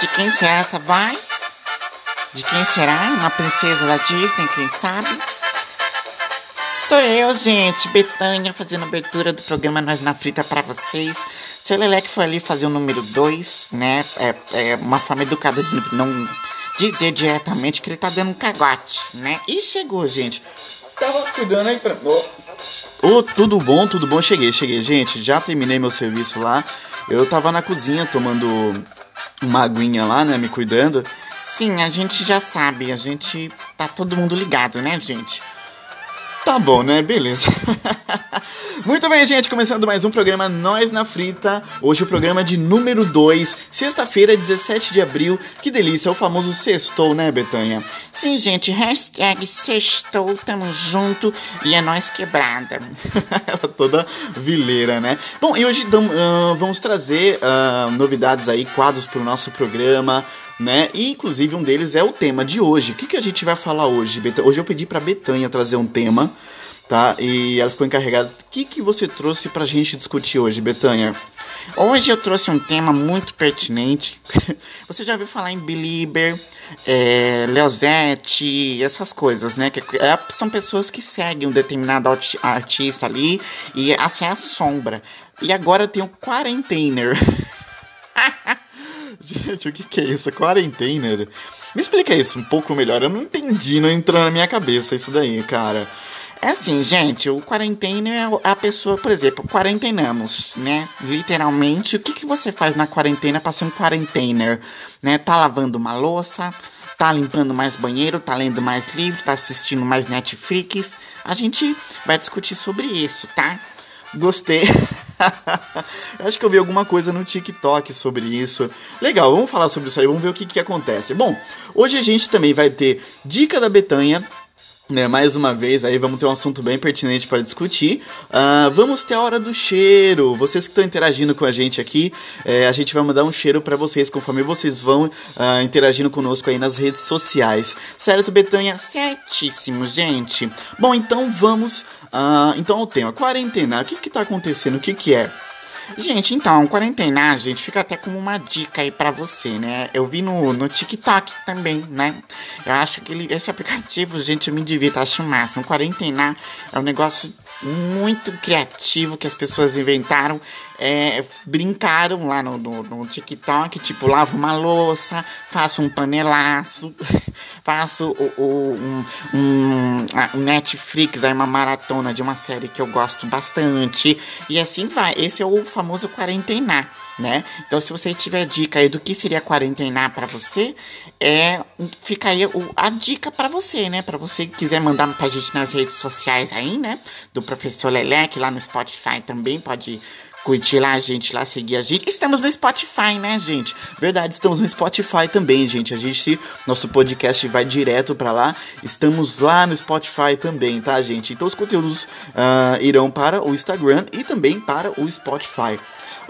De quem será essa voz? De quem será? Uma princesa da Disney, quem sabe? Sou eu, gente, Betânia, fazendo a abertura do programa Nós na Frita pra vocês. Seu Leleque foi ali fazer o número 2, né? É, é uma forma educada de não dizer diretamente que ele tá dando um cagote, né? E chegou, gente. Estava cuidando aí pra. Ô, oh, tudo bom, tudo bom? Cheguei, cheguei, gente. Já terminei meu serviço lá. Eu tava na cozinha tomando uma aguinha lá, né? Me cuidando. Sim, a gente já sabe, a gente tá todo mundo ligado, né, gente? Tá bom, né? Beleza. Muito bem, gente, começando mais um programa Nós na Frita. Hoje o programa de número 2, sexta-feira, 17 de abril. Que delícia, é o famoso sextou, né, Betanha? Sim, gente, hashtag sextou, tamo junto e é nós quebrada. Ela toda vileira, né? Bom, e hoje uh, vamos trazer uh, novidades aí, quadros pro nosso programa né? E inclusive um deles é o tema de hoje. O que, que a gente vai falar hoje? Hoje eu pedi para Betânia trazer um tema, tá? E ela ficou encarregada. O que, que você trouxe pra gente discutir hoje, Betânia? Hoje eu trouxe um tema muito pertinente. você já ouviu falar em Belieber, é, Leozette, essas coisas, né? Que é, são pessoas que seguem um determinado artista ali e essa é a sombra. E agora tem o Quarentainer. Gente, o que, que é isso? Quarentena? Me explica isso um pouco melhor. Eu não entendi, não entrou na minha cabeça isso daí, cara. É assim, gente, o quarentena é a pessoa, por exemplo, quarentenamos, né? Literalmente, o que, que você faz na quarentena para ser um quarentener? Né? Tá lavando uma louça, tá limpando mais banheiro, tá lendo mais livros, tá assistindo mais Netflix. A gente vai discutir sobre isso, tá? Gostei. Acho que eu vi alguma coisa no TikTok sobre isso. Legal, vamos falar sobre isso aí, vamos ver o que, que acontece. Bom, hoje a gente também vai ter dica da Betanha. Né, mais uma vez, aí vamos ter um assunto bem pertinente para discutir. Uh, vamos ter a hora do cheiro. Vocês que estão interagindo com a gente aqui, é, a gente vai mandar um cheiro para vocês conforme vocês vão uh, interagindo conosco aí nas redes sociais. Certo, Betanha? Certíssimo, gente. Bom, então vamos ah, então o tema, quarentena, o que que tá acontecendo? O que que é? Gente, então, quarentena, gente, fica até como uma dica aí pra você, né? Eu vi no, no TikTok também, né? Eu acho que ele, esse aplicativo, gente, eu me divirto, acho o máximo. Quarentena é um negócio muito criativo que as pessoas inventaram é, brincaram lá no, no, no, TikTok, tipo, lavo uma louça, faço um panelaço, faço o, o, um, um, Netflix, aí uma maratona de uma série que eu gosto bastante, e assim vai. Esse é o famoso quarentenar, né? Então, se você tiver dica aí do que seria quarentenar para você, é, fica aí o, a dica para você, né? Para você que quiser mandar pra gente nas redes sociais aí, né? Do professor Leleque, lá no Spotify também, pode curtir lá a gente, lá seguir a gente. Estamos no Spotify, né, gente? Verdade, estamos no Spotify também, gente. A gente, nosso podcast vai direto para lá. Estamos lá no Spotify também, tá, gente? Então os conteúdos uh, irão para o Instagram e também para o Spotify.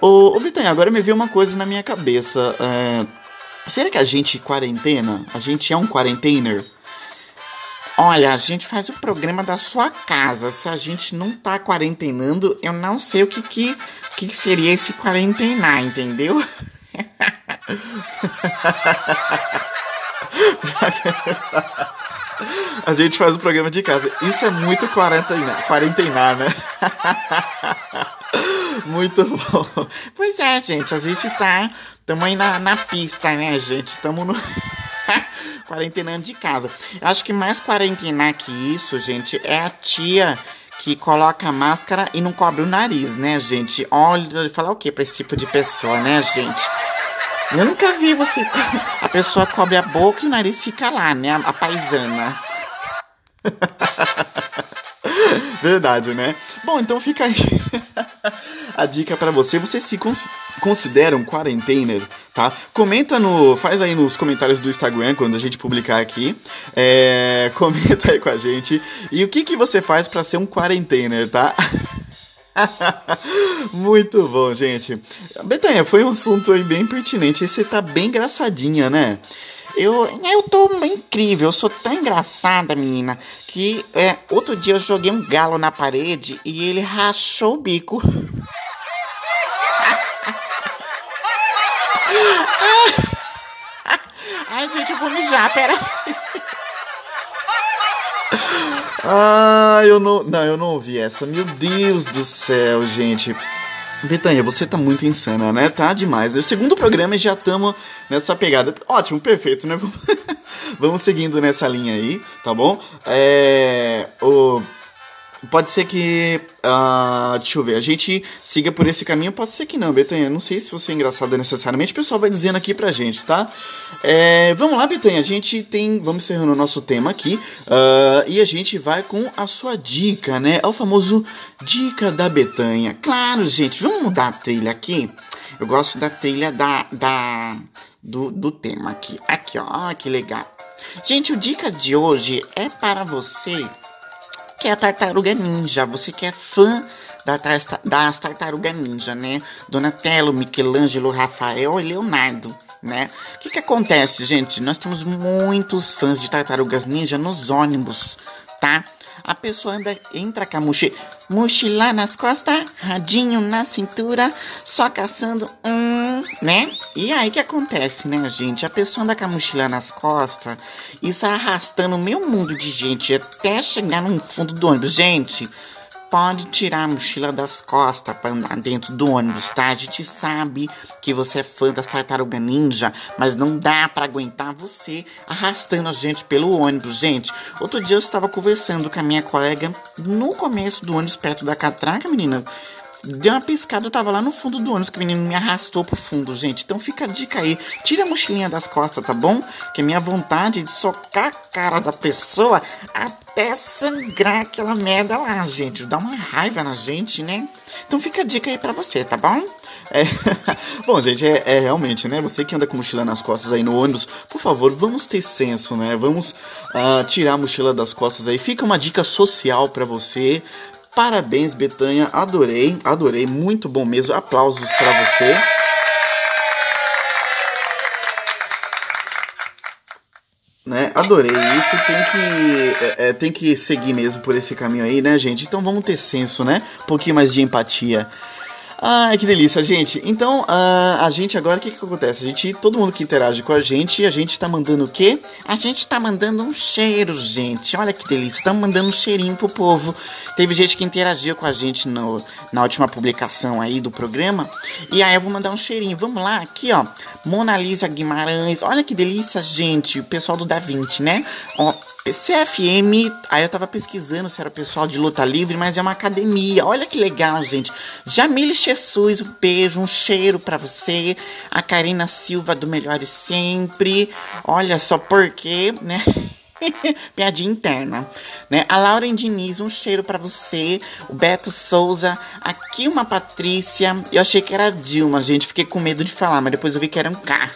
Ô, ô agora me veio uma coisa na minha cabeça. Uh, será que a gente quarentena? A gente é um quarentener? Olha, a gente faz o programa da sua casa. Se a gente não tá quarentenando, eu não sei o que que, que seria esse quarentenar, entendeu? a gente faz o programa de casa. Isso é muito quarentenar, quarentenar né? muito bom. Pois é, gente, a gente tá. Tamo aí na, na pista, né, gente? Tamo no. quarentenando de casa. Eu acho que mais quarentenar que isso, gente, é a tia que coloca máscara e não cobre o nariz, né, gente? Olha, falar o que pra esse tipo de pessoa, né, gente? Eu nunca vi você. A pessoa cobre a boca e o nariz fica lá, né? A, a paisana. Verdade, né? Bom, então fica aí a dica para você. Você se cons considera um quarentener, tá? Comenta no. Faz aí nos comentários do Instagram quando a gente publicar aqui. É, comenta aí com a gente. E o que, que você faz para ser um quarentener, tá? Muito bom, gente. Betânia, foi um assunto aí bem pertinente. Você tá bem engraçadinha, né? Eu, eu tô incrível, eu sou tão engraçada, menina, que é, outro dia eu joguei um galo na parede e ele rachou o bico. vou mijar, pera. Ah, eu não. Não, eu não ouvi essa. Meu Deus do céu, gente. Betânia, você tá muito insana, né? Tá demais. O segundo programa já estamos nessa pegada. Ótimo, perfeito, né? Vamos seguindo nessa linha aí, tá bom? É. O. Pode ser que. Uh, deixa eu ver. A gente siga por esse caminho. Pode ser que não, Betanha. Não sei se você é engraçada necessariamente. O pessoal vai dizendo aqui pra gente, tá? É, vamos lá, Betanha. A gente tem. Vamos encerrando o nosso tema aqui. Uh, e a gente vai com a sua dica, né? É o famoso Dica da Betanha. Claro, gente. Vamos mudar a trilha aqui. Eu gosto da trilha da. da do, do tema aqui. Aqui, ó. Que legal. Gente, o dica de hoje é para você que é a Tartaruga Ninja. Você que é fã da, das Tartaruga Ninja, né? Donatello, Michelangelo, Rafael e Leonardo, né? O que que acontece, gente? Nós temos muitos fãs de Tartarugas Ninja nos ônibus, tá? A pessoa anda, entra com a mochila, mochila nas costas, radinho na cintura, só caçando, hum, né? E aí que acontece, né, gente? A pessoa anda com a mochila nas costas e sai arrastando meio mundo de gente até chegar no fundo do ônibus. Gente, pode tirar a mochila das costas para andar dentro do ônibus, tá? A gente sabe que você é fã das tartarugas ninja, mas não dá para aguentar você arrastando a gente pelo ônibus, gente. Outro dia eu estava conversando com a minha colega no começo do ônibus, perto da catraca, menina. Deu uma piscada, eu tava lá no fundo do ônibus, que o menino me arrastou pro fundo, gente. Então fica a dica aí. Tira a mochilinha das costas, tá bom? Que a minha vontade de socar a cara da pessoa até sangrar aquela merda lá, gente. Dá uma raiva na gente, né? Então fica a dica aí pra você, tá bom? É... bom, gente, é, é, realmente, né? Você que anda com mochila nas costas aí no ônibus, por favor, vamos ter senso, né? Vamos uh, tirar a mochila das costas aí. Fica uma dica social para você. Parabéns, Betanha. Adorei, adorei. Muito bom mesmo. Aplausos para você. Né? Adorei isso, tem que, é, é, tem que seguir mesmo por esse caminho aí, né, gente? Então vamos ter senso, né? Um pouquinho mais de empatia. Ai, que delícia, gente. Então, uh, a gente agora, o que que acontece? A gente, todo mundo que interage com a gente, a gente tá mandando o quê? A gente tá mandando um cheiro, gente. Olha que delícia. Estamos mandando um cheirinho pro povo. Teve gente que interagiu com a gente no, na última publicação aí do programa. E aí eu vou mandar um cheirinho. Vamos lá, aqui, ó. Mona Lisa Guimarães. Olha que delícia, gente. O pessoal do Da Vinci, né? Ó, CFM. Aí eu tava pesquisando se era pessoal de luta livre, mas é uma academia. Olha que legal, gente. Jamile Jesus, um beijo, um cheiro para você. A Karina Silva do Melhores Sempre. Olha só porque, né? Piadinha interna, né? A Lauren Diniz, um cheiro para você. O Beto Souza, aqui uma Patrícia. Eu achei que era Dilma, gente. Fiquei com medo de falar, mas depois eu vi que era um K.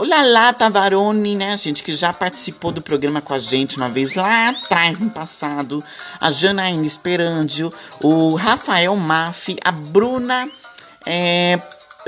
O Lala Tavarone, né, gente, que já participou do programa com a gente uma vez lá atrás, no passado. A Janaína Esperandio, o Rafael Maffi, a Bruna, é,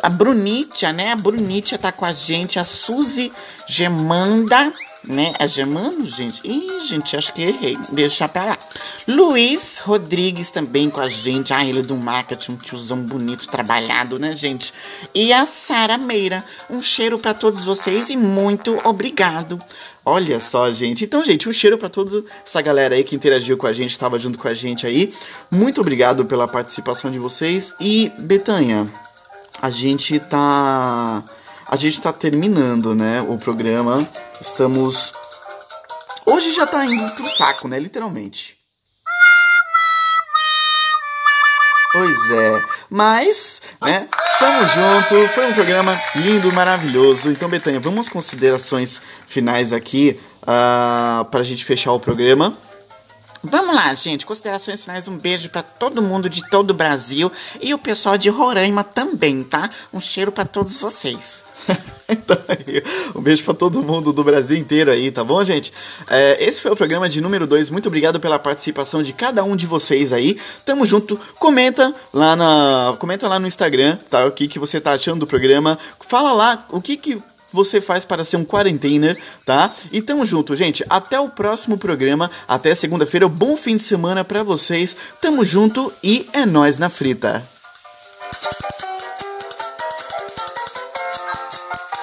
a Brunitia, né, a Brunitia tá com a gente, a Suzy Gemanda, né? É Germano, gente? Ih, gente, acho que errei. Deixa pra lá. Luiz Rodrigues também com a gente. Ah, ele é do marketing, um tiozão bonito, trabalhado, né, gente? E a Sara Meira. Um cheiro para todos vocês e muito obrigado. Olha só, gente. Então, gente, um cheiro para toda essa galera aí que interagiu com a gente, estava junto com a gente aí. Muito obrigado pela participação de vocês. E, Betanha, a gente tá a gente está terminando, né, o programa. Estamos Hoje já tá indo pro saco, né, literalmente. Pois é, mas, né, tamo junto, foi um programa lindo, maravilhoso. Então, Betânia, vamos às considerações finais aqui uh, pra gente fechar o programa. Vamos lá, gente. Considerações finais. Um beijo para todo mundo de todo o Brasil e o pessoal de Roraima também, tá? Um cheiro para todos vocês. então, um beijo para todo mundo do Brasil inteiro aí, tá bom, gente? É, esse foi o programa de número 2. Muito obrigado pela participação de cada um de vocês aí. Tamo junto. Comenta lá na, comenta lá no Instagram, tá? O que que você tá achando do programa? Fala lá o que que você faz para ser um quarentener, tá? E tamo junto, gente. Até o próximo programa. Até segunda-feira. Bom fim de semana para vocês. Tamo junto e é nós na frita.